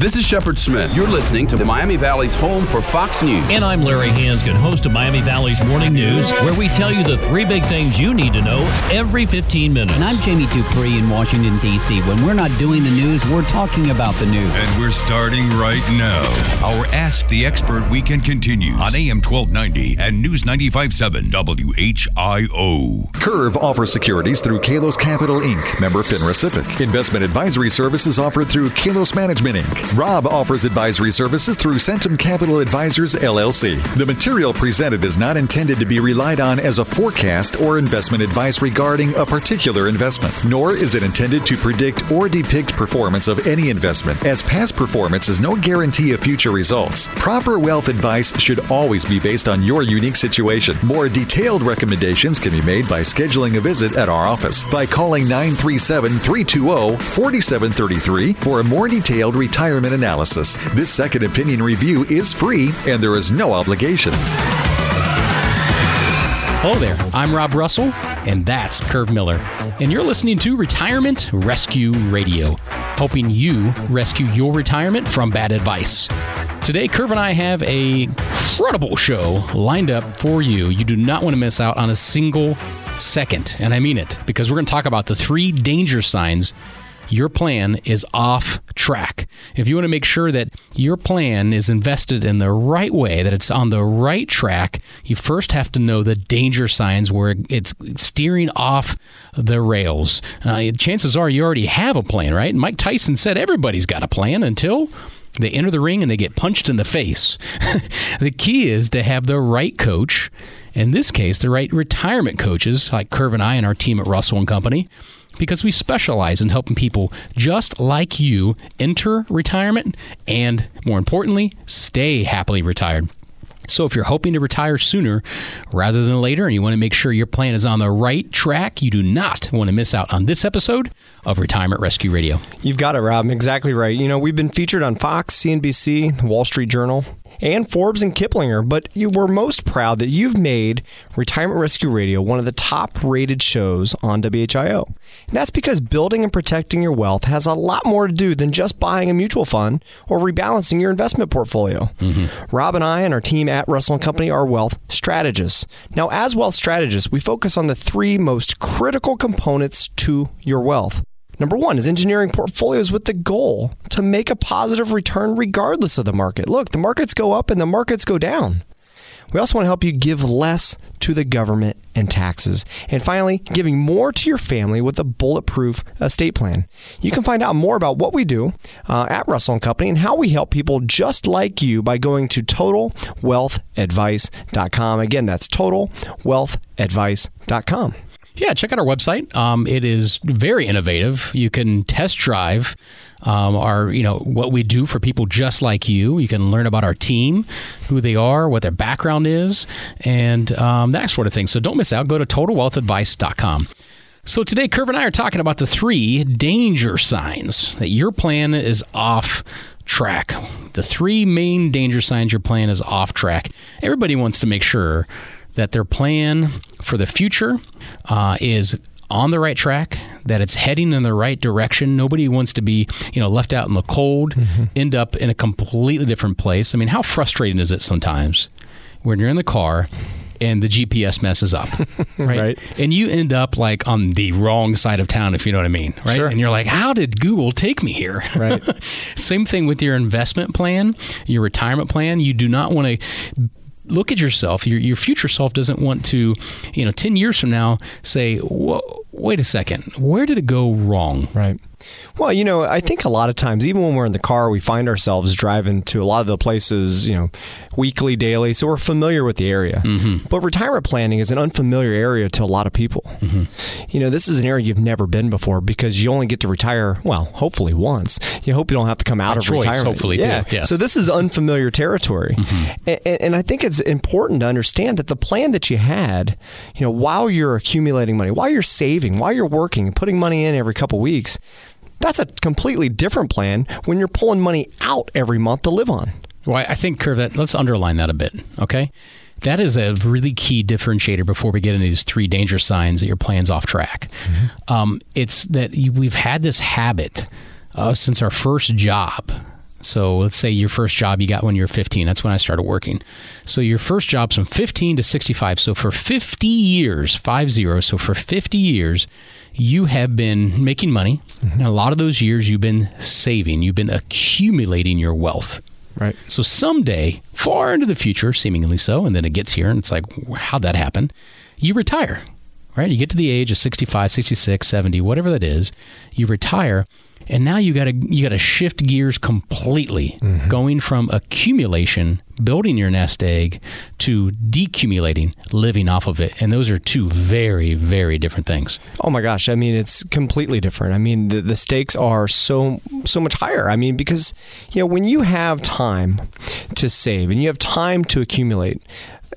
This is Shepard Smith. You're listening to the Miami Valley's home for Fox News. And I'm Larry Hansgen, host of Miami Valley's Morning News, where we tell you the three big things you need to know every 15 minutes. And I'm Jamie Dupree in Washington, D.C. When we're not doing the news, we're talking about the news. And we're starting right now. Our Ask the Expert weekend continues on AM 1290 and News 95.7 WHIO. Curve offers securities through Kalos Capital Inc., member FINRA SIPC. Investment advisory services offered through Kalos Management Inc. Rob offers advisory services through Centum Capital Advisors LLC. The material presented is not intended to be relied on as a forecast or investment advice regarding a particular investment, nor is it intended to predict or depict performance of any investment, as past performance is no guarantee of future results. Proper wealth advice should always be based on your unique situation. More detailed recommendations can be made by scheduling a visit at our office by calling 937 320 4733 for a more detailed retirement analysis. This second opinion review is free and there is no obligation. Hello there, I'm Rob Russell, and that's Curve Miller. And you're listening to Retirement Rescue Radio, helping you rescue your retirement from bad advice. Today, Curve and I have a incredible show lined up for you. You do not want to miss out on a single second, and I mean it, because we're going to talk about the three danger signs your plan is off track. If you want to make sure that your plan is invested in the right way, that it's on the right track, you first have to know the danger signs where it's steering off the rails. Uh, chances are you already have a plan, right? Mike Tyson said everybody's got a plan until they enter the ring and they get punched in the face. the key is to have the right coach. In this case, the right retirement coaches, like Curve and I and our team at Russell and Company, because we specialize in helping people just like you enter retirement and, more importantly, stay happily retired. So, if you're hoping to retire sooner rather than later and you want to make sure your plan is on the right track, you do not want to miss out on this episode of Retirement Rescue Radio. You've got it, Rob. Exactly right. You know, we've been featured on Fox, CNBC, the Wall Street Journal, and Forbes and Kiplinger, but you were most proud that you've made Retirement Rescue Radio one of the top rated shows on WHIO. And that's because building and protecting your wealth has a lot more to do than just buying a mutual fund or rebalancing your investment portfolio. Mm-hmm. Rob and I and our team at Russell and Company are wealth strategists. Now, as wealth strategists, we focus on the three most critical components to your wealth. Number one is engineering portfolios with the goal to make a positive return regardless of the market. Look, the markets go up and the markets go down. We also want to help you give less to the government and taxes. And finally, giving more to your family with a bulletproof estate plan. You can find out more about what we do uh, at Russell & Company and how we help people just like you by going to totalwealthadvice.com. Again, that's totalwealthadvice.com. Yeah, check out our website. Um, it is very innovative. You can test drive um, our, you know, what we do for people just like you. You can learn about our team, who they are, what their background is, and um, that sort of thing. So don't miss out. Go to totalwealthadvice.com. So today, Curve and I are talking about the three danger signs that your plan is off track. The three main danger signs your plan is off track. Everybody wants to make sure that their plan for the future uh, is on the right track, that it's heading in the right direction. Nobody wants to be, you know, left out in the cold, mm-hmm. end up in a completely different place. I mean, how frustrating is it sometimes when you're in the car and the GPS messes up, right? right? And you end up like on the wrong side of town, if you know what I mean, right? Sure. And you're like, how did Google take me here? Right. Same thing with your investment plan, your retirement plan. You do not want to look at yourself. Your, your future self doesn't want to you know 10 years from now say wait a second where did it go wrong? Right. Well, you know, I think a lot of times, even when we're in the car, we find ourselves driving to a lot of the places, you know, weekly, daily, so we're familiar with the area. Mm-hmm. But retirement planning is an unfamiliar area to a lot of people. Mm-hmm. You know, this is an area you've never been before because you only get to retire, well, hopefully once. You hope you don't have to come out By of choice, retirement. Hopefully, yeah. too. Yes. So this is unfamiliar territory, mm-hmm. and, and I think it's important to understand that the plan that you had, you know, while you're accumulating money, while you're saving, while you're working, putting money in every couple weeks that's a completely different plan when you're pulling money out every month to live on. Well, I think, Curve, that, let's underline that a bit, okay? That is a really key differentiator before we get into these three danger signs that your plan's off track. Mm-hmm. Um, it's that you, we've had this habit uh, since our first job So let's say your first job you got when you were 15. That's when I started working. So your first job's from 15 to 65. So for 50 years, five zero. So for 50 years, you have been making money. And a lot of those years you've been saving. You've been accumulating your wealth. Right. So someday, far into the future, seemingly so, and then it gets here and it's like, how'd that happen? You retire, right? You get to the age of 65, 66, 70, whatever that is, you retire. And now you got to you got to shift gears completely, mm-hmm. going from accumulation, building your nest egg, to decumulating, living off of it. And those are two very, very different things. Oh my gosh! I mean, it's completely different. I mean, the, the stakes are so so much higher. I mean, because you know when you have time to save and you have time to accumulate.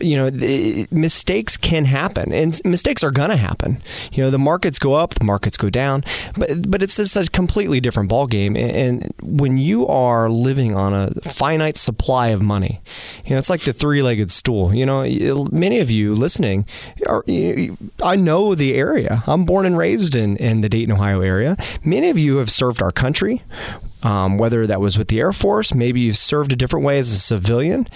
You know, the, mistakes can happen, and mistakes are going to happen. You know, the markets go up, the markets go down, but but it's just a completely different ballgame. And, when you are living on a finite supply of money, you know, it's like the three-legged stool. You know, many of you listening are. You, I know the area. I'm born and raised in in the Dayton, Ohio area. Many of you have served our country. Um, whether that was with the Air Force, maybe you've served a different way as a civilian.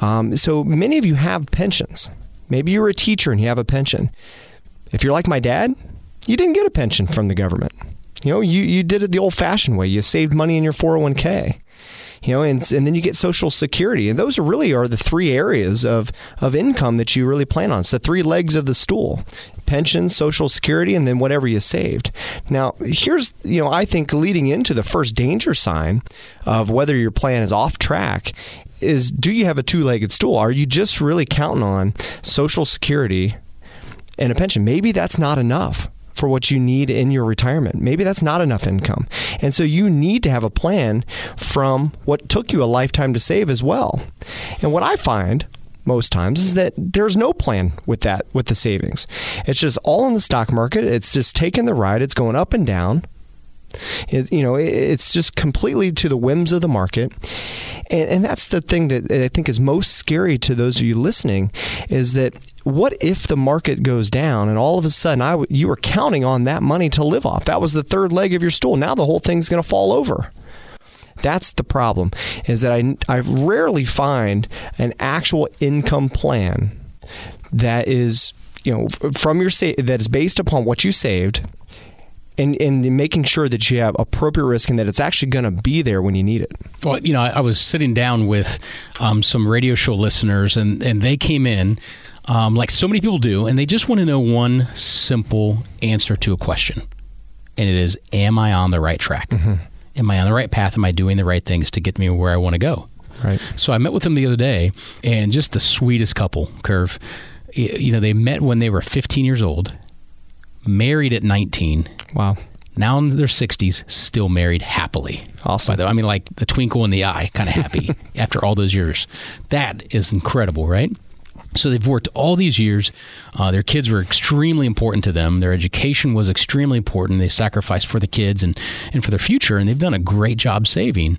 Um, so many of you have pensions. Maybe you're a teacher and you have a pension. If you're like my dad, you didn't get a pension from the government. You know, you, you did it the old fashioned way. You saved money in your 401k. You know, and, and then you get Social Security. And those really are the three areas of, of income that you really plan on. It's the three legs of the stool pension, Social Security, and then whatever you saved. Now, here's, you know, I think leading into the first danger sign of whether your plan is off track is do you have a two legged stool? Are you just really counting on Social Security and a pension? Maybe that's not enough for what you need in your retirement. Maybe that's not enough income. And so you need to have a plan from what took you a lifetime to save as well. And what I find most times is that there's no plan with that with the savings. It's just all in the stock market. It's just taking the ride. It's going up and down. It, you know, it, it's just completely to the whims of the market. And, and that's the thing that I think is most scary to those of you listening is that what if the market goes down and all of a sudden I, w- you were counting on that money to live off? That was the third leg of your stool. Now the whole thing's going to fall over. That's the problem is that I, I rarely find an actual income plan that is, you know, from your sa- that is based upon what you saved and, and making sure that you have appropriate risk and that it's actually going to be there when you need it. Well, you know, I, I was sitting down with um, some radio show listeners, and, and they came in, um, like so many people do, and they just want to know one simple answer to a question. And it is Am I on the right track? Am I on the right path? Am I doing the right things to get me where I want to go? Right. So I met with them the other day, and just the sweetest couple, Curve. You know, they met when they were 15 years old, married at 19, Wow. now in their 60s, still married happily. Awesome. The I mean, like the twinkle in the eye, kind of happy after all those years. That is incredible, right? So they've worked all these years. Uh, their kids were extremely important to them. Their education was extremely important. They sacrificed for the kids and, and for their future, and they've done a great job saving.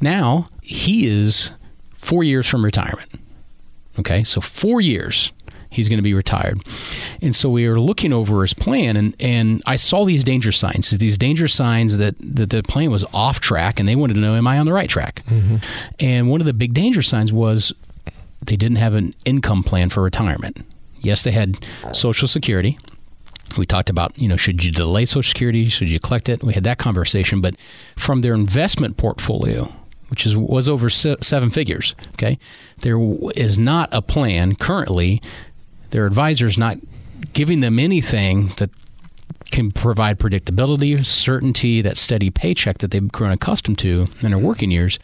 Now, he is four years from retirement. Okay, so four years he's going to be retired. And so we were looking over his plan, and, and I saw these danger signs, these danger signs that, that the plan was off track, and they wanted to know, am I on the right track? And one of the big danger signs was they didn't have an income plan for retirement. Yes, they had Social Security. We talked about, you know, should you delay Social Security? Should you collect it? We had that conversation. But from their investment portfolio, which is was over seven figures, okay, there is not a plan currently. Their advisor is not giving them anything that can provide predictability, certainty, that steady paycheck that they've grown accustomed to in their working years.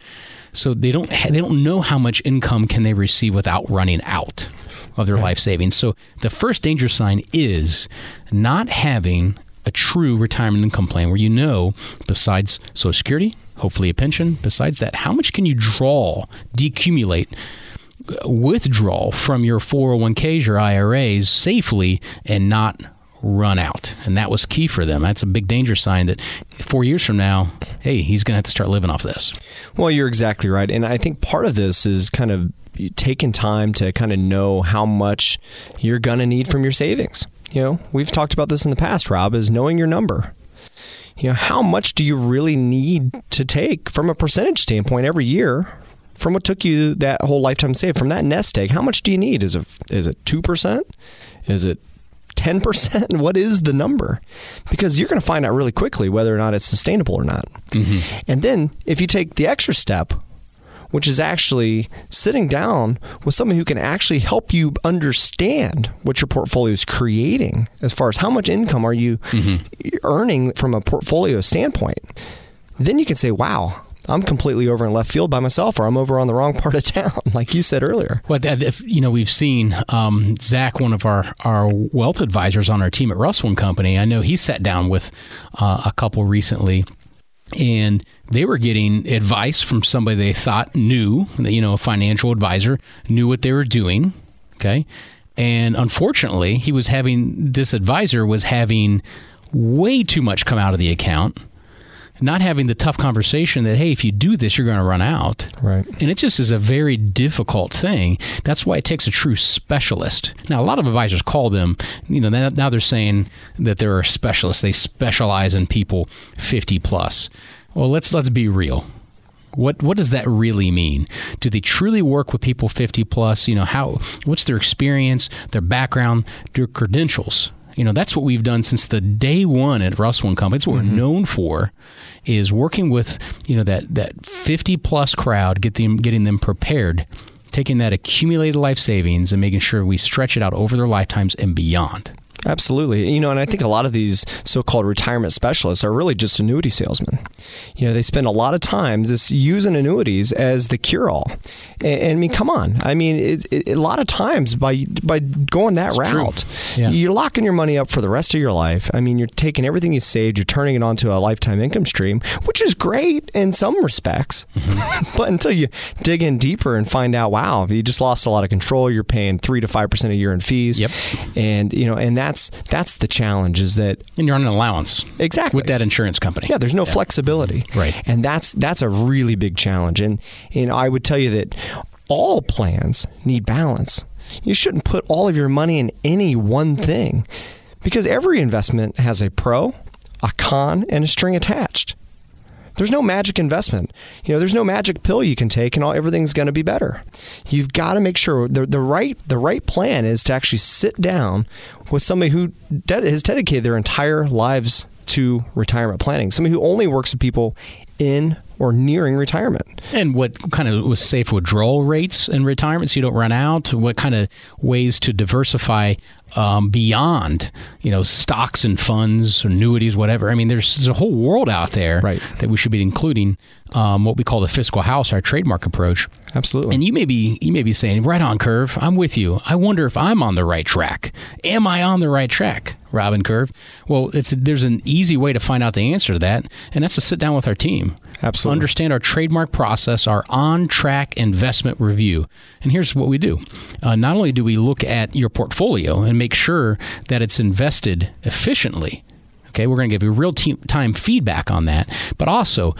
So they don't ha- they don't know how much income can they receive without running out of their life savings. So the first danger sign is not having a true retirement income plan where you know besides Social Security, hopefully a pension, besides that, how much can you draw, decumulate withdraw from your 401ks, your IRAs safely and not run out. And that was key for them. That's a big danger sign that four years from now, hey, he's going to have to start living off of this. Well, you're exactly right. And I think part of this is kind of taking time to kind of know how much you're going to need from your savings. You know, we've talked about this in the past, Rob, is knowing your number. you know, how much do you really need to take from a percentage standpoint every year from what took you that whole lifetime to save from that nest egg? How much do you need? Is it is it two percent? Is it 10%? What is the number? Because you're going to find out really quickly whether or not it's sustainable or not. Mm-hmm. And then if you take the extra step, which is actually sitting down with someone who can actually help you understand what your portfolio is creating as far as how much income are you mm-hmm. earning from a portfolio standpoint. Then you can say, wow, I'm completely over in left field by myself, or I'm over on the wrong part of town, like you said earlier. Well, if, you know, we've seen um, Zach, one of our, our wealth advisors on our team at Russell and Company. I know he sat down with uh, a couple recently, and they were getting advice from somebody they thought knew, you know, a financial advisor knew what they were doing. Okay, and unfortunately, he was having this advisor was having way too much come out of the account not having the tough conversation that hey if you do this you're going to run out. Right. And it just is a very difficult thing. That's why it takes a true specialist. Now a lot of advisors call them you know now they're saying that there are specialists they specialize in people 50 plus. Well let's let's be real. What what does that really mean? Do they truly work with people 50 plus? You know, how what's their experience, their background, their credentials? You know, that's what we've done since the day one at Russell and Company. It's what mm-hmm. we're known for is working with, you know, that, that 50 plus crowd, get them, getting them prepared, taking that accumulated life savings and making sure we stretch it out over their lifetimes and beyond. Absolutely. You know, and I think a lot of these so called retirement specialists are really just annuity salesmen. You know, they spend a lot of time just using annuities as the cure all. And, and, I mean, come on. I mean, it, it, a lot of times by by going that it's route, yeah. you're locking your money up for the rest of your life. I mean, you're taking everything you saved, you're turning it onto a lifetime income stream, which is great in some respects. Mm-hmm. but until you dig in deeper and find out, wow, you just lost a lot of control, you're paying 3 to 5% a year in fees. Yep. And, you know, and that that's that's the challenge is that and you're on an allowance exactly with that insurance company. Yeah, there's no yeah. flexibility, mm-hmm. right? And that's that's a really big challenge. And and I would tell you that all plans need balance. You shouldn't put all of your money in any one thing because every investment has a pro, a con, and a string attached. There's no magic investment. You know, there's no magic pill you can take and all everything's going to be better. You've got to make sure the the right the right plan is to actually sit down with somebody who de- has dedicated their entire lives to retirement planning. Somebody who only works with people in or nearing retirement. And what kind of was safe withdrawal rates in retirement so you don't run out? What kind of ways to diversify um, beyond, you know, stocks and funds, annuities, whatever. I mean, there's, there's a whole world out there right. that we should be including um, what we call the fiscal house, our trademark approach. Absolutely. And you may be you may be saying, right on, Curve. I'm with you. I wonder if I'm on the right track. Am I on the right track, Robin Curve? Well, it's there's an easy way to find out the answer to that, and that's to sit down with our team. Absolutely. Understand our trademark process, our on track investment review. And here's what we do. Uh, not only do we look at your portfolio and make sure that it's invested efficiently. Okay, we're going to give you real time feedback on that, but also,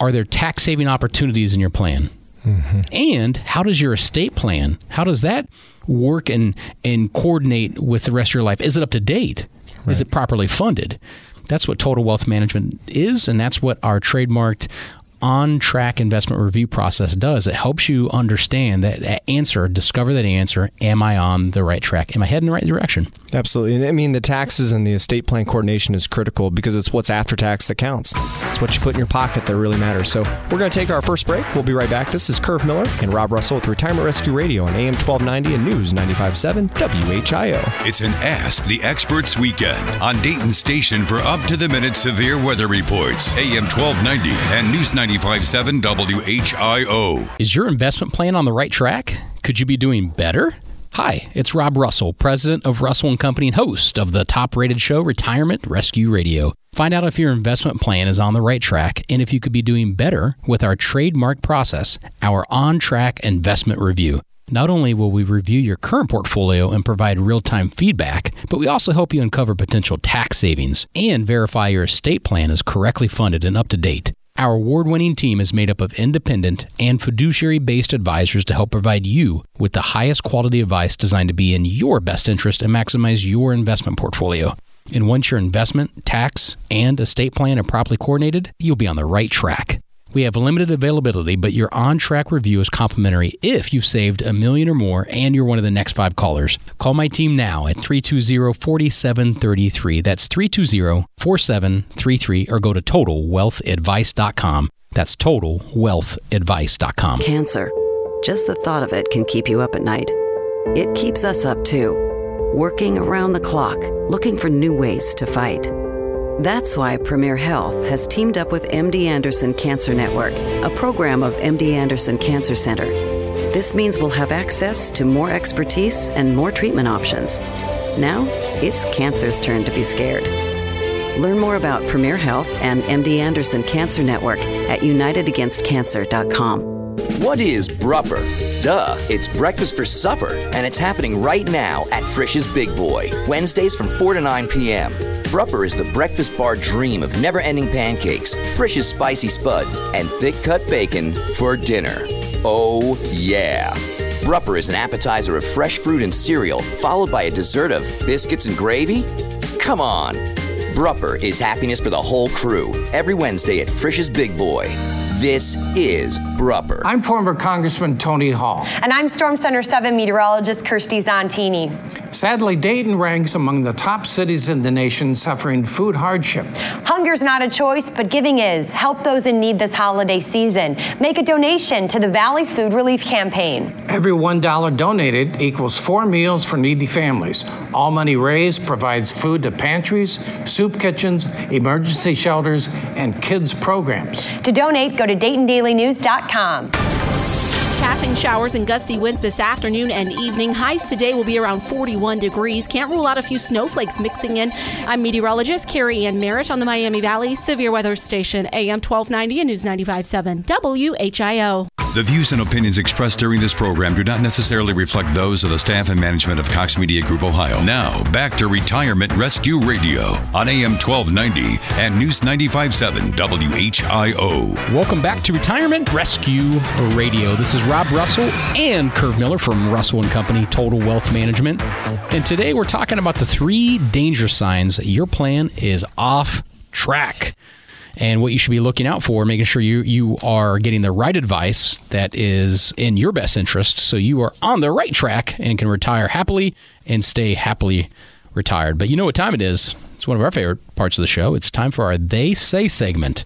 are there tax saving opportunities in your plan? Mm-hmm. And how does your estate plan? How does that work and and coordinate with the rest of your life? Is it up to date? Right. Is it properly funded? That's what total wealth management is, and that's what our trademarked on track investment review process does. It helps you understand that, that, answer, discover that answer. Am I on the right track? Am I heading in the right direction? Absolutely. And I mean, the taxes and the estate plan coordination is critical because it's what's after tax that counts. It's what you put in your pocket that really matters. So we're going to take our first break. We'll be right back. This is Curve Miller and Rob Russell with Retirement Rescue Radio on AM 1290 and News 95.7 WHIO. It's an Ask the Experts weekend on Dayton Station for up to the minute severe weather reports. AM 1290 and News 95. 957 WHIO. Is your investment plan on the right track? Could you be doing better? Hi, it's Rob Russell, president of Russell Company and host of the top-rated show Retirement Rescue Radio. Find out if your investment plan is on the right track and if you could be doing better with our trademark process, our on-track investment review. Not only will we review your current portfolio and provide real time feedback, but we also help you uncover potential tax savings and verify your estate plan is correctly funded and up to date. Our award winning team is made up of independent and fiduciary based advisors to help provide you with the highest quality advice designed to be in your best interest and maximize your investment portfolio. And once your investment, tax, and estate plan are properly coordinated, you'll be on the right track. We have limited availability, but your on track review is complimentary if you've saved a million or more and you're one of the next five callers. Call my team now at 320 4733. That's 320 4733 or go to totalwealthadvice.com. That's totalwealthadvice.com. Cancer. Just the thought of it can keep you up at night. It keeps us up too, working around the clock, looking for new ways to fight. That's why Premier Health has teamed up with MD Anderson Cancer Network, a program of MD Anderson Cancer Center. This means we'll have access to more expertise and more treatment options. Now, it's cancer's turn to be scared. Learn more about Premier Health and MD Anderson Cancer Network at unitedagainstcancer.com. What is Brupper? Duh, it's breakfast for supper, and it's happening right now at Frisch's Big Boy, Wednesdays from 4 to 9 p.m. Brupper is the breakfast bar dream of never ending pancakes, Frisch's spicy spuds, and thick cut bacon for dinner. Oh, yeah. Brupper is an appetizer of fresh fruit and cereal, followed by a dessert of biscuits and gravy? Come on. Brupper is happiness for the whole crew every Wednesday at Frisch's Big Boy. This is Brupper. I'm former Congressman Tony Hall. And I'm Storm Center 7 meteorologist Kirstie Zontini. Sadly, Dayton ranks among the top cities in the nation suffering food hardship. Hunger's not a choice, but giving is. Help those in need this holiday season. Make a donation to the Valley Food Relief Campaign. Every $1 donated equals four meals for needy families. All money raised provides food to pantries, soup kitchens, emergency shelters, and kids programs. To donate, go to DaytonDailyNews.com. Amazon.com. Passing showers and gusty winds this afternoon and evening. Highs today will be around 41 degrees. Can't rule out a few snowflakes mixing in. I'm meteorologist Carrie Ann Merritt on the Miami Valley Severe Weather Station, AM 1290 and News 95.7 WHIO. The views and opinions expressed during this program do not necessarily reflect those of the staff and management of Cox Media Group Ohio. Now, back to Retirement Rescue Radio on AM 1290 and News 95.7 WHIO. Welcome back to Retirement Rescue Radio. This is Rob Russell and Curve Miller from Russell and Company Total Wealth Management. And today we're talking about the three danger signs your plan is off track and what you should be looking out for, making sure you you are getting the right advice that is in your best interest, so you are on the right track and can retire happily and stay happily retired. But you know what time it is? It's one of our favorite parts of the show. It's time for our They Say segment,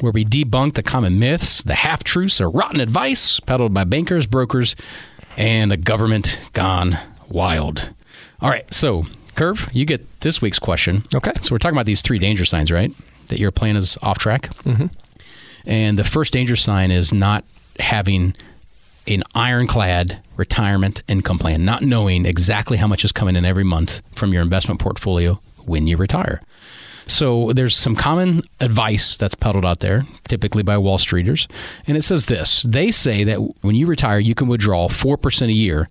where we debunk the common myths, the half truths, or rotten advice peddled by bankers, brokers, and a government gone wild. All right, so Curve, you get this week's question. Okay. So we're talking about these three danger signs, right? That your plan is off track. Mm-hmm. And the first danger sign is not having an ironclad retirement income plan, not knowing exactly how much is coming in every month from your investment portfolio when you retire. So there's some common advice that's peddled out there, typically by Wall Streeters, and it says this. They say that when you retire, you can withdraw 4% a year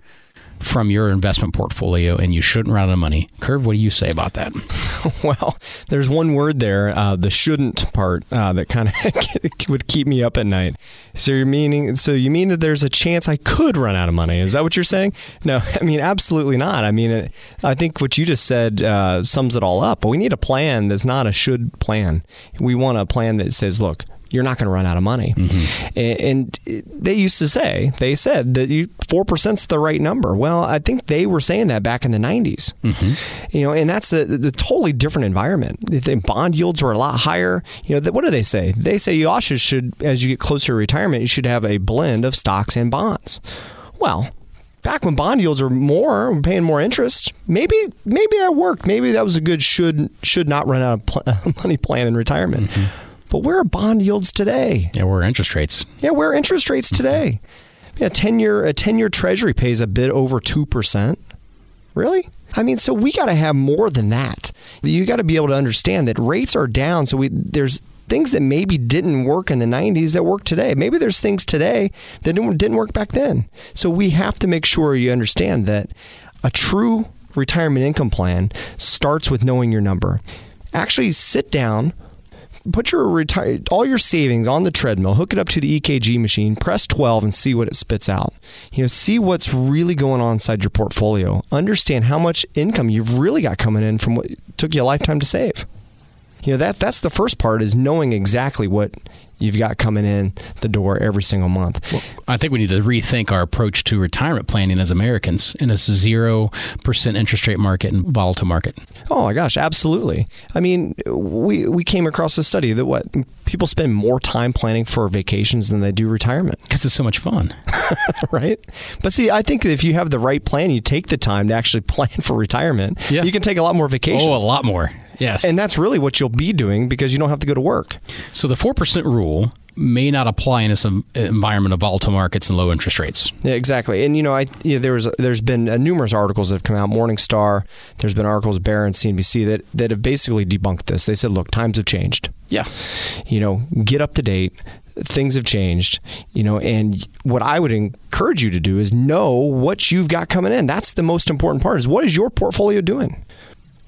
from your investment portfolio and you shouldn't run out of money. Curve, what do you say about that? well, there's one word there, uh, the shouldn't part, uh, that kind of would keep me up at night. So you're meaning, so you mean that there's a chance I could run out of money? Is that what you're saying? No, I mean absolutely not. I mean, it, I think what you just said uh, sums it all up. But we need a plan that's not a should plan. We want a plan that says, look, you're not going to run out of money. Mm-hmm. And, they used to say, they said that you four percent's the right number. Well, I think they were saying that back in the 90s. Mm-hmm. You know, and that's a, a, totally different environment. The bond yields were a lot higher. You know, what do they say? They say you also should, as you get closer to retirement, you should have a blend of stocks and bonds. Well, back when bond yields were more, we're paying more interest. Maybe maybe that worked. Maybe that was a good should should not run out of pl- money plan in retirement. Mm-hmm. But where are bond yields today? Yeah, where are interest rates? Yeah, where are interest rates today? Mm-hmm. Yeah, ten year a ten year Treasury pays a bit over two percent. Really? I mean, so we got to have more than that. You got to be able to understand that rates are down. So we there's things that maybe didn't work in the 90s that work today. Maybe there's things today that didn't work back then. So we have to make sure you understand that a true retirement income plan starts with knowing your number. Actually, sit down put your retire all your savings on the treadmill, hook it up to the EKG machine, press 12 and see what it spits out. You know, see what's really going on inside your portfolio. Understand how much income you've really got coming in from what took you a lifetime to save. You know, that that's the first part is knowing exactly what you've got coming in the door every single month. Well, I think we need to rethink our approach to retirement planning as Americans in a zero percent interest rate market and volatile market. Oh my gosh, absolutely. I mean, we we came across a study that what people spend more time planning for vacations than they do retirement because it's so much fun, right? But see, I think if you have the right plan, you take the time to actually plan for retirement. Yeah. you can take a lot more vacations. Oh, a lot more. Yes. And that's really what you'll be doing because you don't have to go to work. So the 4% rule may not apply in this environment of volatile markets and low interest rates. Yeah, exactly. And you know, I you know, there was there's been uh, numerous articles that have come out. Morningstar, there's been articles Barron, CNBC that that have basically debunked this. They said, look, times have changed. Yeah. You know, get up to date. Things have changed, you know, and what I would encourage you to do is know what you've got coming in. That's the most important part. Is what is your portfolio doing?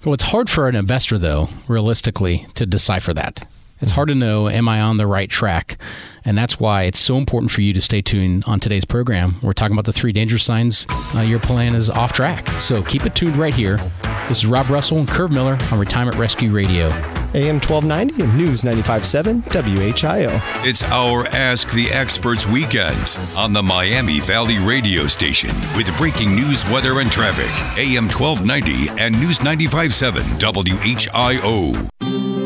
Well, it's hard for an investor, though, realistically, to decipher that. It's hard to know, am I on the right track? And that's why it's so important for you to stay tuned on today's program. We're talking about the three danger signs uh, your plan is off track. So keep it tuned right here. This is Rob Russell and Curve Miller on Retirement Rescue Radio. AM 1290 and News 95.7 WHIO. It's our Ask the Experts weekends on the Miami Valley radio station with breaking news, weather, and traffic. AM 1290 and News 95.7 WHIO.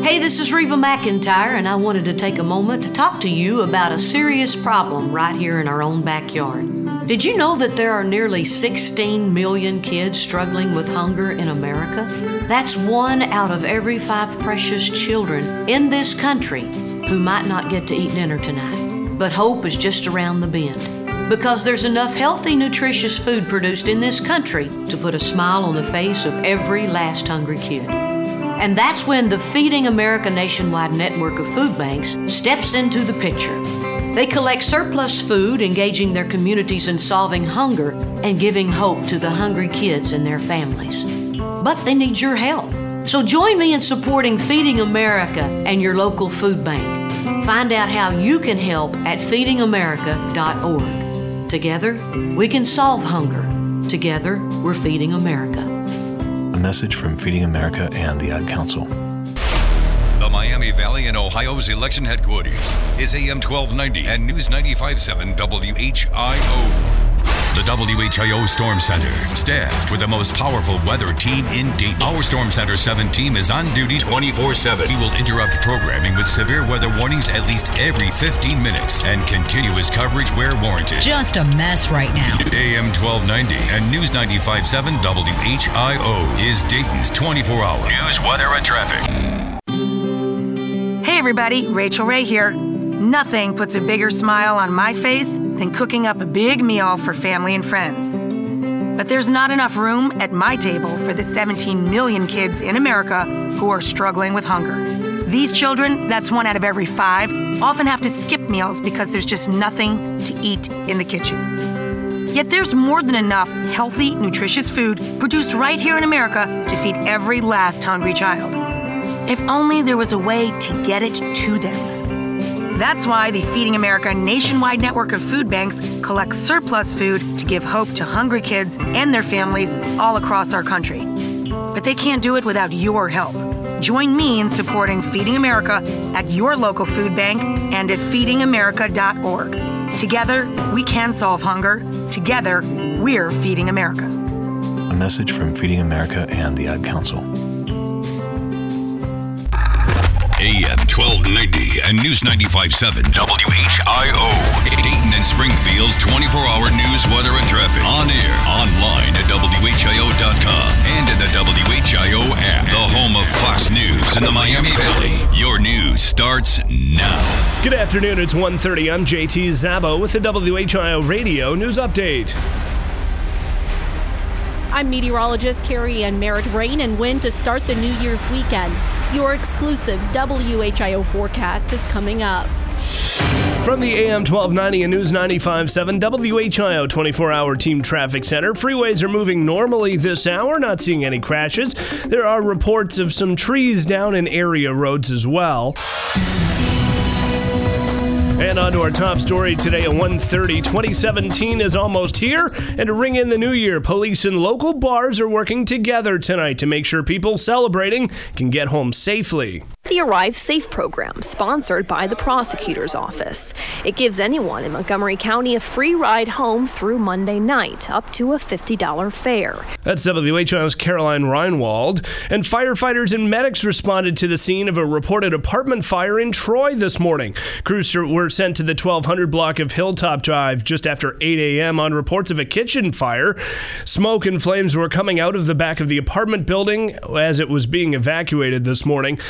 Hey, this is Reba McEntire, and I wanted to take a moment to talk to you about a serious problem right here in our own backyard. Did you know that there are nearly 16 million kids struggling with hunger in America? That's one out of every five precious children in this country who might not get to eat dinner tonight. But hope is just around the bend because there's enough healthy, nutritious food produced in this country to put a smile on the face of every last hungry kid. And that's when the Feeding America nationwide network of food banks steps into the picture. They collect surplus food, engaging their communities in solving hunger and giving hope to the hungry kids and their families. But they need your help. So join me in supporting Feeding America and your local food bank. Find out how you can help at feedingamerica.org. Together, we can solve hunger. Together, we're feeding America. Message from Feeding America and the Ad Council. The Miami Valley and Ohio's election headquarters is AM 1290 and News 95.7 WHIO. The WHIO Storm Center, staffed with the most powerful weather team in Dayton. Our Storm Center 7 team is on duty 24 7. We will interrupt programming with severe weather warnings at least every 15 minutes and continuous coverage where warranted. Just a mess right now. AM 1290 and News 95.7 WHIO is Dayton's 24 hour news, weather, and traffic. Hey everybody, Rachael Ray here. Nothing puts a bigger smile on my face than cooking up a big meal for family and friends. But there's not enough room at my table for the 17 million kids in America who are struggling with hunger. These children, that's one out of every five, often have to skip meals because there's just nothing to eat in the kitchen. Yet there's more than enough healthy, nutritious food produced right here in America to feed every last hungry child. If only there was a way to get it to them. That's why the Feeding America nationwide network of food banks collects surplus food to give hope to hungry kids and their families all across our country. But they can't do it without your help. Join me in supporting Feeding America at your local food bank and at feedingamerica.org. Together, we can solve hunger. Together, we're Feeding America. A message from Feeding America and the Ad Council. 1290 and News 95.7 WHIO. Dayton and Springfield's 24 hour news, weather, and traffic. On air, online at WHIO.com and in the WHIO app. The home of Fox News in the Miami Valley. Your news starts now. Good afternoon, it's 1.30. I'm JT Zabo with the WHIO Radio News Update. I'm meteorologist Carrie Ann Merritt. Rain and wind to start the New Year's weekend. Your exclusive WHIO forecast is coming up. From the AM 1290 and News 95.7 WHIO 24 hour team traffic center, freeways are moving normally this hour, not seeing any crashes. There are reports of some trees down in area roads as well. And on to our top story today at 1.30. 2017 is almost here, and to ring in the new year, police and local bars are working together tonight to make sure people celebrating can get home safely. The Arrive Safe program, sponsored by the prosecutor's office. It gives anyone in Montgomery County a free ride home through Monday night, up to a $50 fare. That's WHIO's Caroline Reinwald. And firefighters and medics responded to the scene of a reported apartment fire in Troy this morning. Crews were sent to the 1200 block of Hilltop Drive just after 8 a.m. on reports of a kitchen fire. Smoke and flames were coming out of the back of the apartment building as it was being evacuated this morning.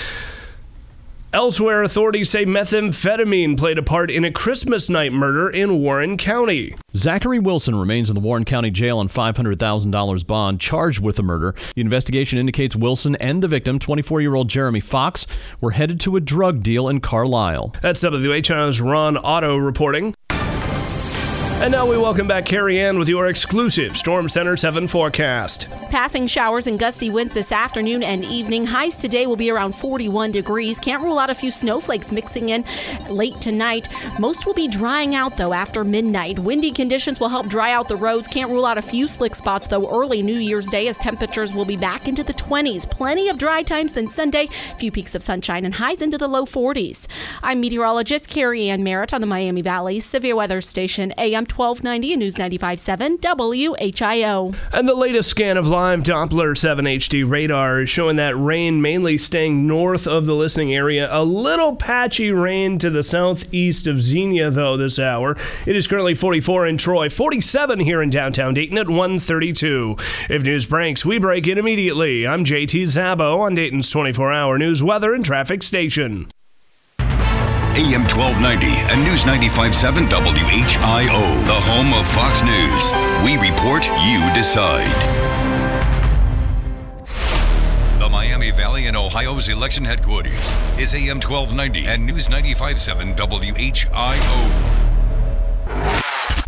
Elsewhere, authorities say methamphetamine played a part in a Christmas night murder in Warren County. Zachary Wilson remains in the Warren County Jail on $500,000 bond, charged with the murder. The investigation indicates Wilson and the victim, 24 year old Jeremy Fox, were headed to a drug deal in Carlisle. That's WHIO's Ron Otto reporting. And now we welcome back Carrie Ann with your exclusive Storm Center 7 forecast. Passing showers and gusty winds this afternoon and evening. Highs today will be around 41 degrees. Can't rule out a few snowflakes mixing in late tonight. Most will be drying out though after midnight. Windy conditions will help dry out the roads. Can't rule out a few slick spots though early New Year's Day as temperatures will be back into the 20s. Plenty of dry times then Sunday. Few peaks of sunshine and highs into the low 40s. I'm meteorologist Carrie Ann Merritt on the Miami Valley Severe Weather Station AM 1290 and News 95.7 WHIO. And the latest scan of live Doppler 7 HD radar is showing that rain mainly staying north of the listening area. A little patchy rain to the southeast of Xenia, though, this hour. It is currently 44 in Troy, 47 here in downtown Dayton at 132. If news breaks, we break it immediately. I'm JT Zabo on Dayton's 24 hour news, weather, and traffic station. AM 1290 and News 95.7 WHIO, the home of Fox News. We report, you decide. The Miami Valley and Ohio's election headquarters is AM 1290 and News 95.7 WHIO.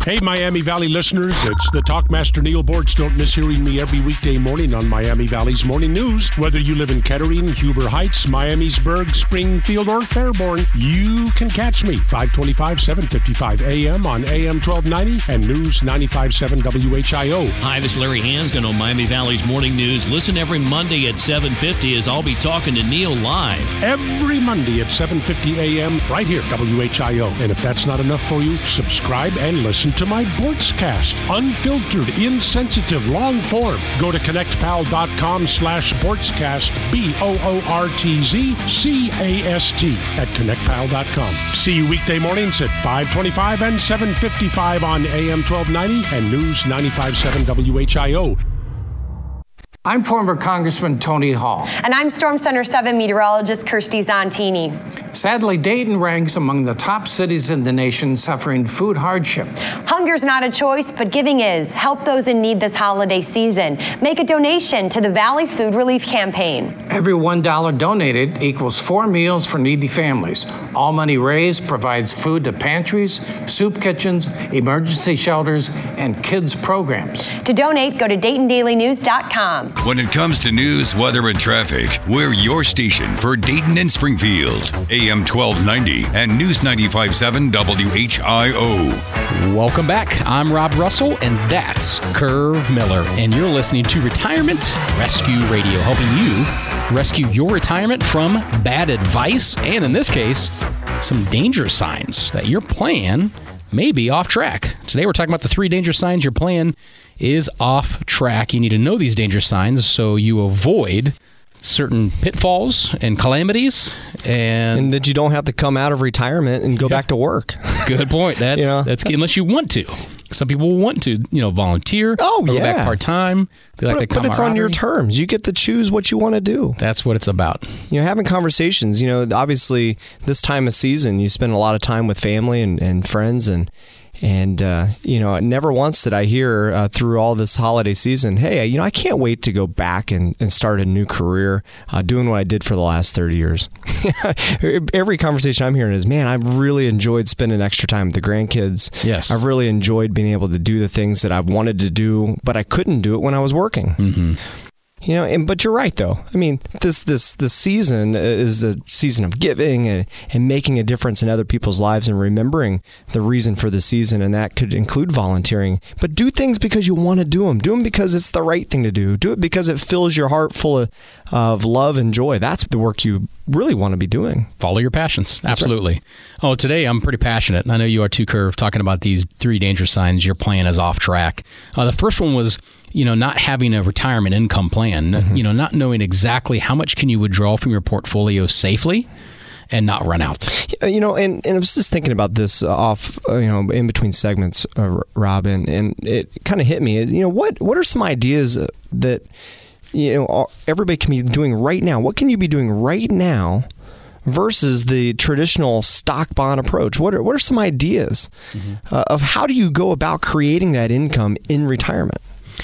Hey, Miami Valley listeners, it's the Talkmaster Neil Boortz. Don't miss hearing me every weekday morning on Miami Valley's Morning News. Whether you live in Kettering, Huber Heights, Miamisburg, Springfield, or Fairborn, you can catch me 525, 755 AM on AM 1290 and News 95.7 WHIO. Hi, this is Larry Hansgen on Miami Valley's Morning News. Listen every Monday at 7.50 as I'll be talking to Neil live. Every Monday at 7.50 AM right here, WHIO. And if that's not enough for you, subscribe and listen to my Boortzcast. Unfiltered, insensitive, long form. Go to connectpal.com slash Boortzcast, B-O-O-R-T-Z-C-A-S-T at connectpal.com. See you weekday mornings at 525 and 755 on AM 1290 and News 95.7 WHIO. I'm former Congressman Tony Hall. And I'm Storm Center 7 meteorologist Kirstie Zontini. Sadly, Dayton ranks among the top cities in the nation suffering food hardship. Hunger's not a choice, but giving is. Help those in need this holiday season. Make a donation to the Valley Food Relief Campaign. Every $1 donated equals four meals for needy families. All money raised provides food to pantries, soup kitchens, emergency shelters, and kids programs. To donate, go to DaytonDailyNews.com. When it comes to news, weather, and traffic, we're your station for Dayton and Springfield. AM 1290 and News 95.7 WHIO. Welcome back. I'm Rob Russell, and that's Curve Miller. And you're listening to Retirement Rescue Radio, helping you rescue your retirement from bad advice and, in this case, some danger signs that your plan may be off track. Today, we're talking about the three danger signs your plan is off track. You need to know these danger signs so you avoid certain pitfalls and calamities and, and that you don't have to come out of retirement and go yeah. back to work. Good point. That's you know? that's unless you want to. Some people want to, you know, volunteer. Oh, yeah. Go back part time. They like but, but it's on your terms. You get to choose what you want to do. That's what it's about. You know, having conversations. You know, obviously, this time of season, you spend a lot of time with family and, and friends, and And uh, you know, never once did I hear uh, through all this holiday season, "Hey, you know, I can't wait to go back and, and start a new career uh, doing what I did for the last thirty years." Every conversation I'm hearing is, "Man, I've really enjoyed spending extra time with the grandkids. Yes, I've really enjoyed being able to do the things that I've wanted to do, but I couldn't do it when I was working." Mm-hmm. You know, and but you're right though. I mean, this this this season is a season of giving and, and making a difference in other people's lives and remembering the reason for the season, and that could include volunteering. But do things because you want to do them. Do them because it's the right thing to do. Do it because it fills your heart full of, of love and joy. That's the work you really want to be doing. Follow your passions. Absolutely. Right. Oh, today I'm pretty passionate, and I know you are too, Curve, talking about these three danger signs your plan is off track. Uh, the first one was you know, not having a retirement income plan, mm-hmm. you know, not knowing exactly how much can you withdraw from your portfolio safely and not run out. You know, and, and I was just thinking about this off, uh, you know, in between segments, uh, Robin, and it kind of hit me. You know, what what are some ideas uh, that you know everybody can be doing right now? What can you be doing right now? versus the traditional stock bond approach? What are, what are some ideas mm-hmm. uh, of how do you go about creating that income in retirement?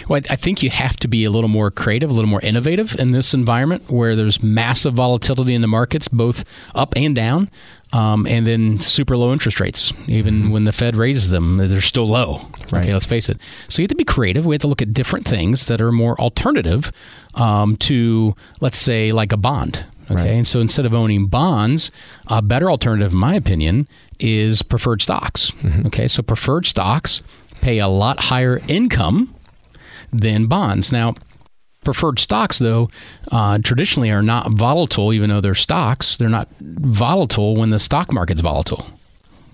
Well, I think you have to be a little more creative, a little more innovative in this environment where there's massive volatility in the markets, both up and down, um, and then super low interest rates. Even mm-hmm. when the Fed raises them, they're still low. Right. Okay, let's face it. So you have to be creative. We have to look at different things that are more alternative um, to, let's say, like a bond. Okay, right. and so instead of owning bonds, a better alternative, in my opinion, is preferred stocks. Mm-hmm. Okay, so preferred stocks pay a lot higher income than bonds. Now, preferred stocks, though, uh, traditionally are not volatile, even though they're stocks. They're not volatile when the stock market's volatile.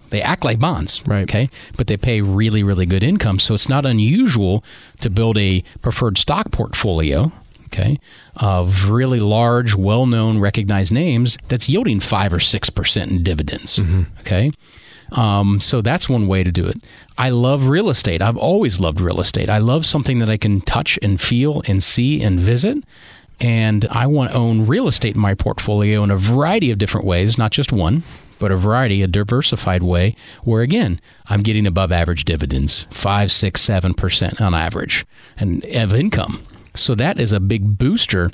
They act like bonds, right? Okay, but they pay really, really good income. So it's not unusual to build a preferred stock portfolio, okay, of really large, well-known, recognized names that's yielding five or six percent in dividends. Mm-hmm. Okay, um, so that's one way to do it. I love real estate. I've always loved real estate. I love something that I can touch and feel and see and visit. And I want to own real estate in my portfolio in a variety of different ways, not just one, but a variety, a diversified way, where again, I'm getting above average dividends, five, six, seven percent on average, and of income. So that is a big booster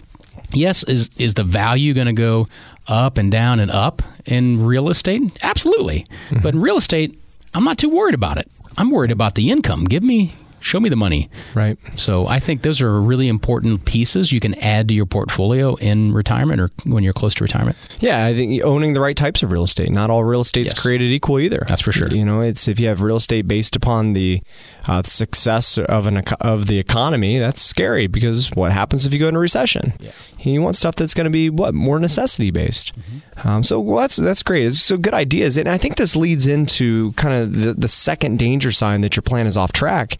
yes is is the value going to go up and down and up in real estate? Absolutely. Mm-hmm. But in real estate, I'm not too worried about it. I'm worried about the income. Give me show me the money. Right. So I think those are really important pieces you can add to your portfolio in retirement or when you're close to retirement. Yeah, I think owning the right types of real estate. Not all real estate's yes. created equal either. That's for sure. You know, it's if you have real estate based upon the uh, success of an of the economy, that's scary because what happens if you go into recession? Yeah. You want stuff that's going to be what more necessity based. Mm-hmm. Um, so well, that's that's great. It's so good ideas, and I think this leads into kind of the, the second danger sign that your plan is off track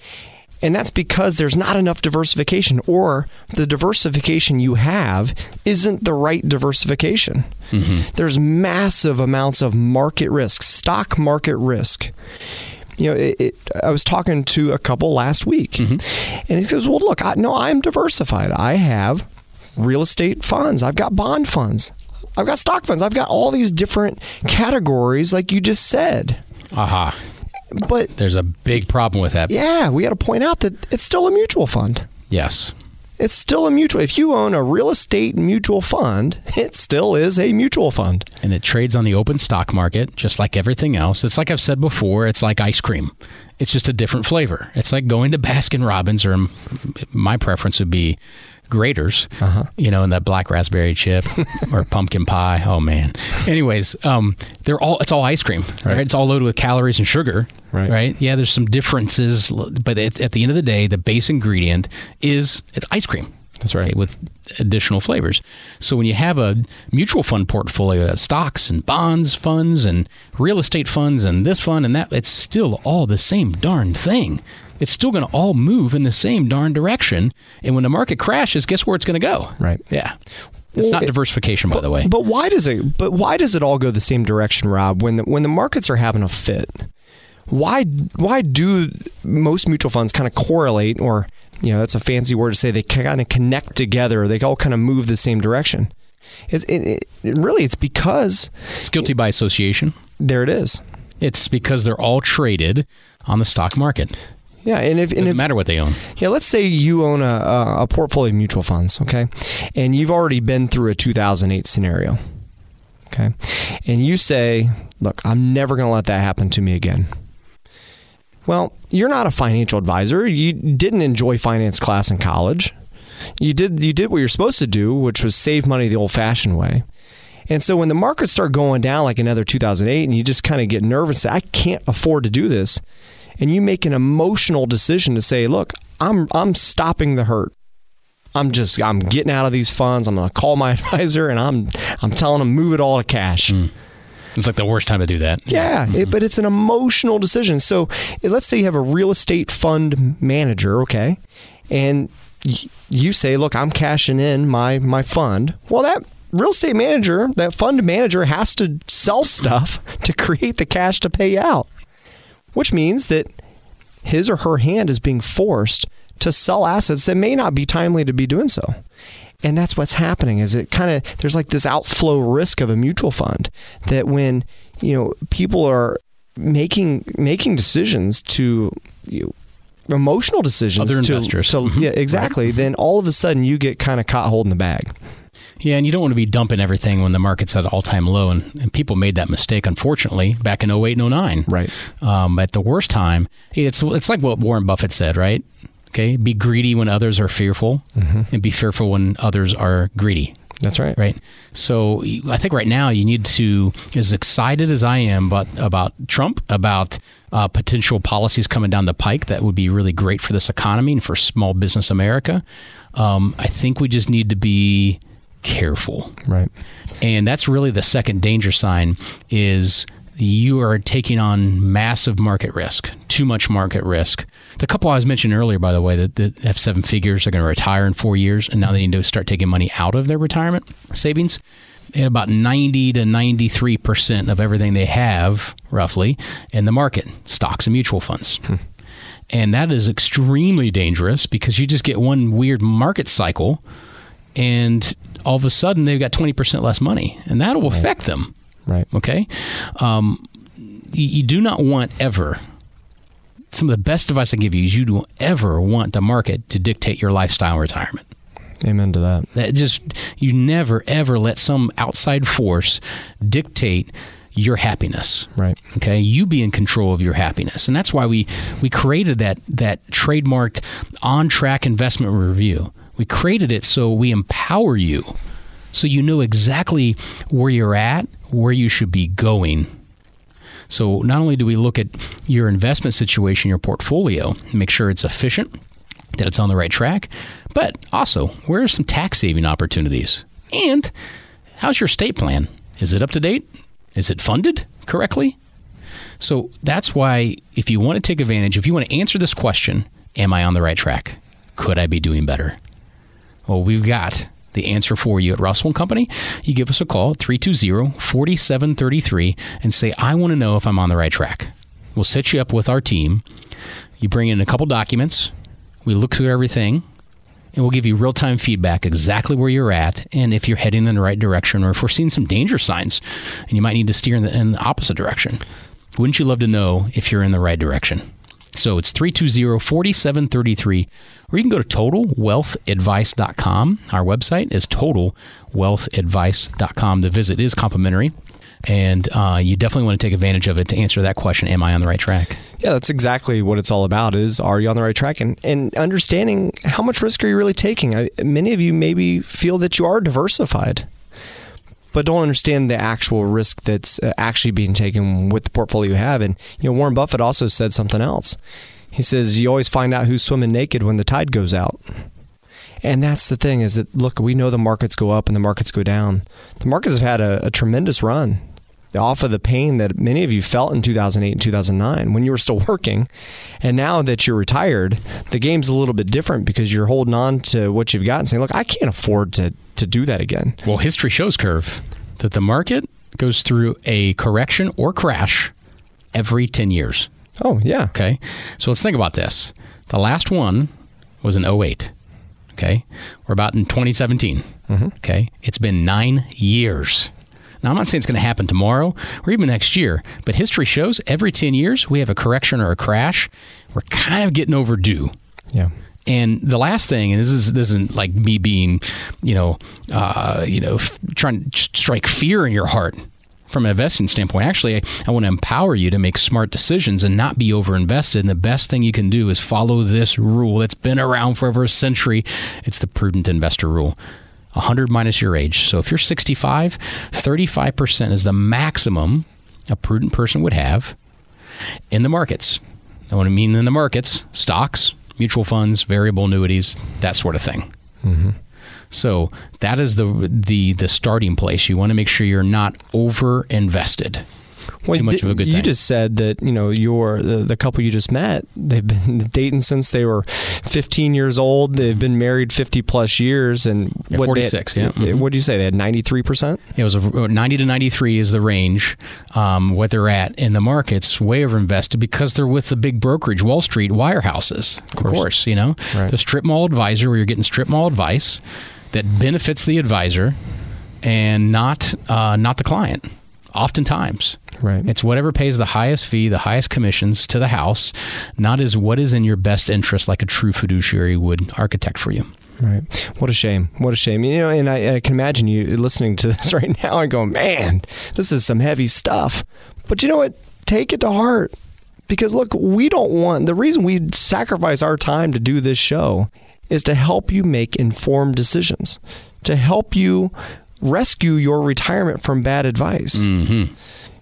and that's because there's not enough diversification, or the diversification you have isn't the right diversification. Mm-hmm. There's massive amounts of market risk, stock market risk. You know, it, it, I was talking to a couple last week, mm-hmm. and he says, "Well, look, I, no, I'm diversified. I have real estate funds. I've got bond funds. I've got stock funds. I've got all these different categories, like you just said." Aha. Uh-huh. But there's a big problem with that. Yeah, we got to point out that it's still a mutual fund. Yes. It's still a mutual. If you own a real estate mutual fund, it still is a mutual fund. And it trades on the open stock market, just like everything else. It's like I've said before, it's like ice cream. It's just a different flavor. It's like going to Baskin Robbins, or my preference would be Graeter's, uh-huh. you know, and that black raspberry chip or pumpkin pie. Oh man. Anyways, um, they're all it's all ice cream, right? right? It's all loaded with calories and sugar, right? Right. Yeah, there's some differences, but at the end of the day, the base ingredient is it's ice cream. That's right. Okay, with additional flavors. So when you have a mutual fund portfolio that stocks and bonds funds and real estate funds and this fund and that, it's still all the same darn thing it's still going to all move in the same darn direction. And when the market crashes, guess where it's going to go? Right. Yeah. It's not diversification, by the way. But why does it? But why does it all go the same direction, Rob? When the, when the markets are having a fit, why why do most mutual funds kind of correlate, or you know, that's a fancy word to say they kind of connect together. They all kind of move the same direction. It, it, it, really, it's because it's guilty by association. There it is. It's because they're all traded on the stock market. Yeah, and if it Doesn't if, matter what they own. Yeah, let's say you own a, a, portfolio of mutual funds, okay, and you've already been through a 2008 scenario, okay, and you say, "Look, I'm never going to let that happen to me again." Well, you're not a financial advisor. You didn't enjoy finance class in college. You did you did what you're supposed to do, which was save money the old-fashioned way. And so when the markets start going down like another 2008 and you just kind of get nervous, say, I can't afford to do this. And you make an emotional decision to say, look, I'm I'm stopping the hurt. I'm just I'm getting out of these funds. I'm going to call my advisor and I'm I'm telling them move it all to cash. Hmm. It's like the worst time to do that. Yeah, it, mm-hmm. but it's an emotional decision. So let's say you have a real estate fund manager, okay, and y- you say, "Look, I'm cashing in my my fund." Well, that real estate manager, that fund manager, has to sell stuff to create the cash to pay out, which means that his or her hand is being forced to sell assets that may not be timely to be doing so. And that's what's happening is it kind of there's like this outflow risk of a mutual fund that when you know people are making making decisions to you know, emotional decisions Other to, investors. to Mhm. yeah exactly then all of a sudden you get kind of caught holding the bag Yeah, and you don't want to be dumping everything when the market's at an all time low. And, and people made that mistake, unfortunately, back in 08 and 09. Right. Um, at the worst time, it's, it's like what Warren Buffett said, right? Okay. Be greedy when others are fearful, and be fearful when others are greedy. That's right. Right. So I think right now you need to, as excited as I am about, about Trump, about uh, potential policies coming down the pike that would be really great for this economy and for small business America, um, I think we just need to be careful. Right. And that's really the second danger sign is you are taking on massive market risk, too much market risk. The couple I was mentioning earlier, by the way, that, that have seven figures are going to retire in four years, and now they need to start taking money out of their retirement savings. And about 90 to 93% of everything they have, roughly, in the market, stocks and mutual funds. Hmm. And that is extremely dangerous because you just get one weird market cycle and all of a sudden they've got 20% less money and that will affect them. Right. Okay. Um, you, you do not want ever, some of the best advice I give you is you don't ever want the market to dictate your lifestyle in retirement. Amen to that. That just, you never ever let some outside force dictate your happiness. Right. Okay. You be in control of your happiness. And that's why we, we created that, that trademarked on track investment review. We created it so we empower you. So you know exactly where you're at, where you should be going. So not only do we look at your investment situation, your portfolio, make sure it's efficient, that it's on the right track, but also where are some tax saving opportunities? And how's your estate plan? Is it up to date? Is it funded correctly? So that's why if you want to take advantage, if you want to answer this question, am I on the right track? Could I be doing better? Well, we've got the answer for you at Russell and Company. You give us a call, 320-4733 and say I want to know if I'm on the right track. We'll set you up with our team. You bring in a couple documents. We look through everything and we'll give you real-time feedback exactly where you're at and if you're heading in the right direction or if we're seeing some danger signs and you might need to steer in the, in the opposite direction. Wouldn't you love to know if you're in the right direction? So it's 320-4733 or you can go to totalwealthadvice.com. Our website is totalwealthadvice.com. The visit is complimentary and uh, you definitely want to take advantage of it to answer that question, am I on the right track? Yeah, that's exactly what it's all about. Is are you on the right track and and understanding how much risk are you really taking? I, many of you maybe feel that you are diversified, but don't understand the actual risk that's uh, actually being taken with the portfolio you have. And you know, Warren Buffett also said something else. He says you always find out who's swimming naked when the tide goes out. And that's the thing is that look, we know the markets go up and the markets go down. The markets have had a, a tremendous run off of the pain that many of you felt in 2008 and 2009 when you were still working. And now that you're retired, the game's a little bit different because you're holding on to what you've got and saying, look, I can't afford to, to do that again. Well, history shows, Curve, that the market goes through a correction or crash every 10 years. Oh, yeah. Okay. So let's think about this. The last one was in 08. Okay. We're about in 2017. Mm-hmm. Okay. It's been nine years. Now, I'm not saying it's going to happen tomorrow or even next year, but history shows every 10 years we have a correction or a crash. We're kind of getting overdue. Yeah. And the last thing, and this, is, this isn't like me being, you know, uh, you know, f- trying to strike fear in your heart from an investing standpoint. Actually, I, I want to empower you to make smart decisions and not be overinvested. And the best thing you can do is follow this rule that's been around for over a century. It's the prudent investor rule. 100 minus your age. So if you're 65, 35% is the maximum a prudent person would have in the markets. I want to mean in the markets, stocks, mutual funds, variable annuities, that sort of thing. Mm-hmm. So that is the the the starting place. You want to make sure you're not over invested. Well, Too much of a good you thing. just said that you know your the, the couple you just met. They've been dating since they were 15 years old. They've been married 50 plus years, and Yeah, what they had- 46, yeah. Mhm. What did you say? They had 93 percent. It was a, 90 to 93 is the range. Um, what they're at in the markets, way over invested because they're with the big brokerage, Wall Street wirehouses. Of course, you know the strip mall advisor, where you're getting strip mall advice that benefits the advisor and not uh, not the client. Oftentimes, right? It's whatever pays the highest fee, the highest commissions to the house, not as what is in your best interest, like a true fiduciary would architect for you. Right. What a shame. What a shame. You know, and I, I can imagine you listening to this right now and going, man, this is some heavy stuff. But you know what? Take it to heart. Because look, we don't want the reason we sacrifice our time to do this show is to help you make informed decisions, to help you rescue your retirement from bad advice. Mm-hmm.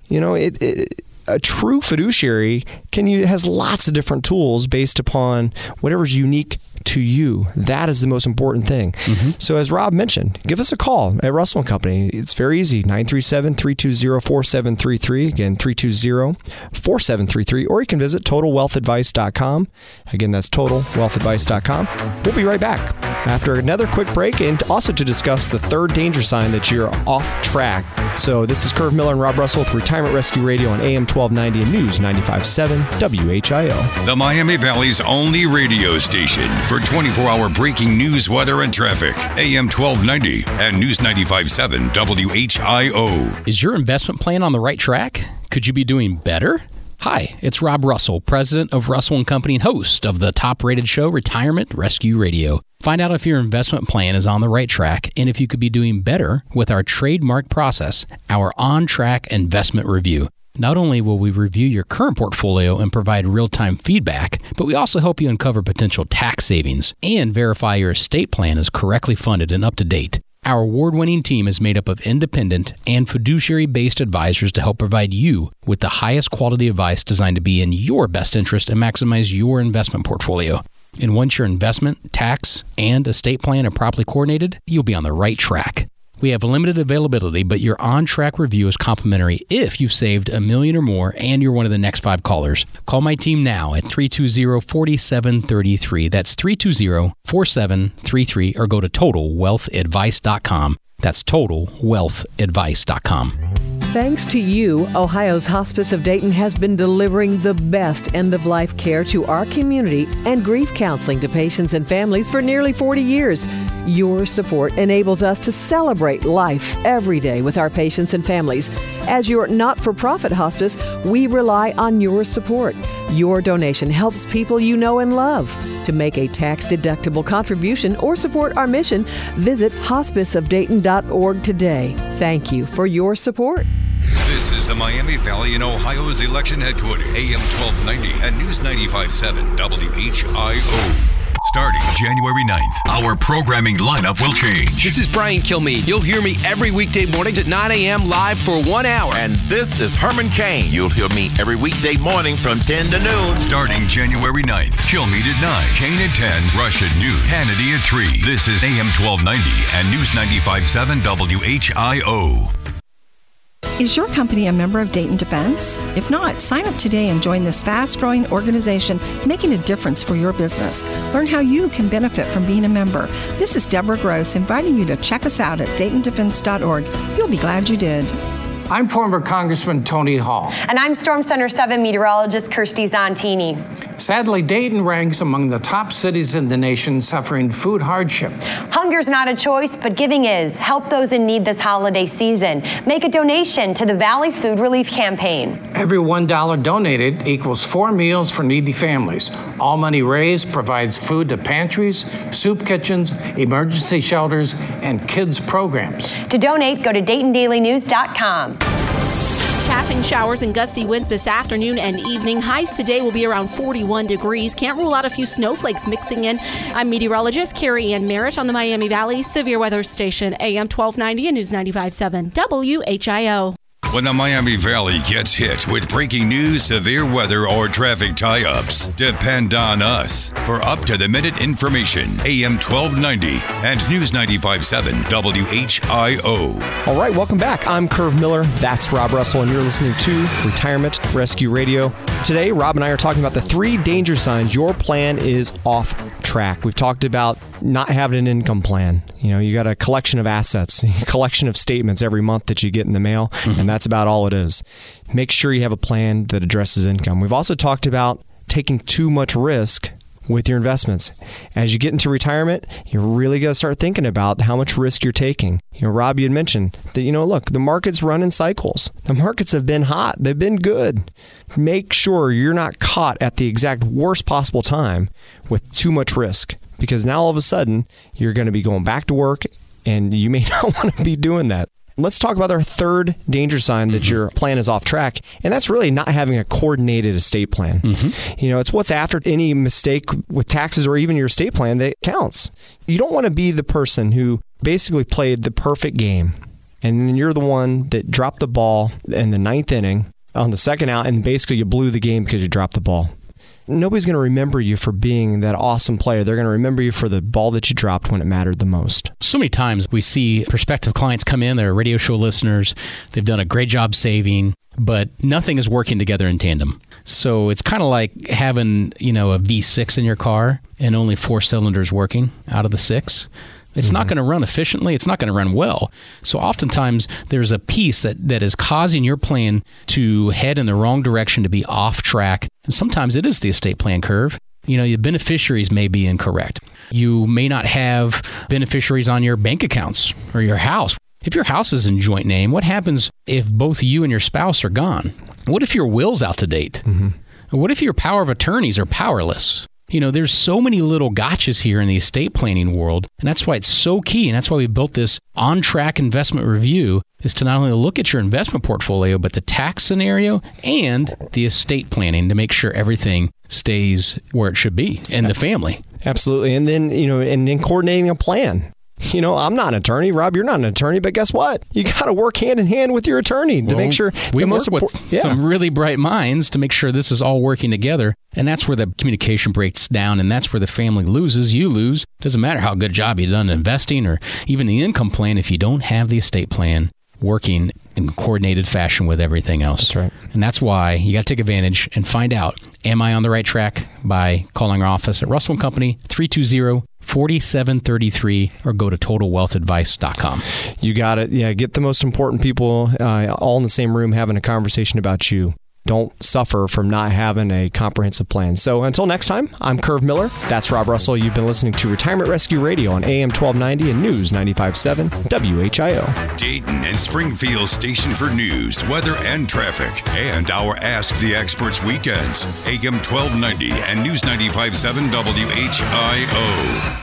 You know, it, it a true fiduciary can you has lots of different tools based upon whatever's unique to you. That is the most important thing. Mm-hmm. So as Rob mentioned, give us a call at Russell and Company. It's very easy. 937-320-4733. Again, 320-4733 or you can visit totalwealthadvice.com. Again, that's totalwealthadvice.com. We'll be right back after another quick break and also to discuss the third danger sign that you're off track. So this is Curve Miller and Rob Russell with Retirement Rescue Radio on AM 1290 and News 95.7 WHIO. The Miami Valley's only radio station for 24 hour breaking news, weather, and traffic. AM 1290 and News 95.7 WHIO. Is your investment plan on the right track? Could you be doing better? Hi, it's Rob Russell, president of Russell and Company and host of the top-rated show Retirement Rescue Radio. Find out if your investment plan is on the right track and if you could be doing better with our trademark process, our on-track investment review. Not only will we review your current portfolio and provide real-time feedback, but we also help you uncover potential tax savings and verify your estate plan is correctly funded and up to date. Our award winning team is made up of independent and fiduciary based advisors to help provide you with the highest quality advice designed to be in your best interest and maximize your investment portfolio. And once your investment, tax, and estate plan are properly coordinated, you'll be on the right track. We have limited availability, but your on track review is complimentary if you've saved a million or more and you're one of the next five callers. Call my team now at 320 4733. That's 320 4733 or go to totalwealthadvice.com. That's totalwealthadvice.com. Thanks to you, Ohio's Hospice of Dayton has been delivering the best end of life care to our community and grief counseling to patients and families for nearly 40 years. Your support enables us to celebrate life every day with our patients and families. As your not for profit hospice, we rely on your support. Your donation helps people you know and love. To make a tax deductible contribution or support our mission, visit hospiceofdayton.org today. Thank you for your support. This is the Miami Valley in Ohio's election headquarters. AM 1290 and News 95.7 WHIO. Starting January 9th, our programming lineup will change. This is Brian Kilmeade. You'll hear me every weekday mornings at 9 a.m. live for one hour. And this is Herman Cain. You'll hear me every weekday morning from 10 to noon. Starting January 9th, Kilmeade at 9, Cain at 10, Rush at noon, Hannity at 3. This is AM 1290 and News 95.7 WHIO. Is your company a member of Dayton Defense? If not, sign up today and join this fast growing organization making a difference for your business. Learn how you can benefit from being a member. This is Deborah Gross inviting you to check us out at DaytonDefense.org. You'll be glad you did. I'm former Congressman Tony Hall. And I'm Storm Center 7 meteorologist Kirstie Zontini. Sadly, Dayton ranks among the top cities in the nation suffering food hardship. Hunger's not a choice, but giving is. Help those in need this holiday season. Make a donation to the Valley Food Relief Campaign. Every $1 donated equals four meals for needy families. All money raised provides food to pantries, soup kitchens, emergency shelters, and kids programs. To donate, go to DaytonDailyNews.com. Passing showers and gusty winds this afternoon and evening. Highs today will be around 41 degrees. Can't rule out a few snowflakes mixing in. I'm meteorologist Carrie Ann Merritt on the Miami Valley Severe Weather Station, AM 1290 and News 95.7 WHIO. When the Miami Valley gets hit with breaking news, severe weather, or traffic tie ups, depend on us for up to the minute information. AM 1290 and News 95.7 WHIO. All right, welcome back. I'm Curve Miller. That's Rob Russell, and you're listening to Retirement Rescue Radio. Today, Rob and I are talking about the three danger signs your plan is off track. We've talked about not having an income plan. You know, you got a collection of assets, a collection of statements every month that you get in the mail, mm-hmm. and that's about all it is. Make sure you have a plan that addresses income. We've also talked about taking too much risk with your investments. As you get into retirement, you really got to start thinking about how much risk you're taking. You know, Rob, you had mentioned that, you know, look, the markets run in cycles. The markets have been hot, they've been good. Make sure you're not caught at the exact worst possible time with too much risk because now all of a sudden you're going to be going back to work and you may not want to be doing that. Let's talk about our third danger sign that mm-hmm. your plan is off track, and that's really not having a coordinated estate plan. Mm-hmm. You know, it's what's after any mistake with taxes or even your estate plan that counts. You don't want to be the person who basically played the perfect game, and then you're the one that dropped the ball in the ninth inning on the second out, and basically you blew the game because you dropped the ball nobody's going to remember you for being that awesome player. They're going to remember you for the ball that you dropped when it mattered the most. So many times we see prospective clients come in, they're radio show listeners, they've done a great job saving, but nothing is working together in tandem. So it's kind of like having, you know, a V6 in your car and only four cylinders working out of the six. It's mm-hmm. not going to run efficiently. It's not going to run well. So oftentimes there's a piece that, that is causing your plan to head in the wrong direction, to be off track. And sometimes it is the estate plan curve. You know, your beneficiaries may be incorrect. You may not have beneficiaries on your bank accounts or your house. If your house is in joint name, what happens if both you and your spouse are gone? What if your will's out to date? Mm-hmm. What if your power of attorneys are powerless? You know, there's so many little gotchas here in the estate planning world, and that's why it's so key. And that's why we built this on track investment review is to not only look at your investment portfolio, but the tax scenario and the estate planning to make sure everything stays where it should be in the family. Absolutely. And then, you know, and then coordinating a plan. You know, I'm not an attorney. Rob, you're not an attorney, but guess what? You got to work hand in hand with your attorney to well, make sure we the most work with yeah. some really bright minds to make sure this is all working together. And that's where the communication breaks down, and that's where the family loses. You lose. Doesn't matter how good job you've done investing or even the income plan if you don't have the estate plan working in coordinated fashion with everything else. That's right. And that's why you got to take advantage and find out am I on the right track by calling our office at Russell and Company 320 4733 or go to totalwealthadvice.com. You got it. Yeah, get the most important people uh, all in the same room having a conversation about you don't suffer from not having a comprehensive plan. So until next time, I'm Curve Miller. That's Rob Russell. You've been listening to Retirement Rescue Radio on AM 1290 and News 95.7 WHIO. Dayton and Springfield station for news, weather, and traffic. And our Ask the Experts weekends. AM 1290 and News 95.7 WHIO.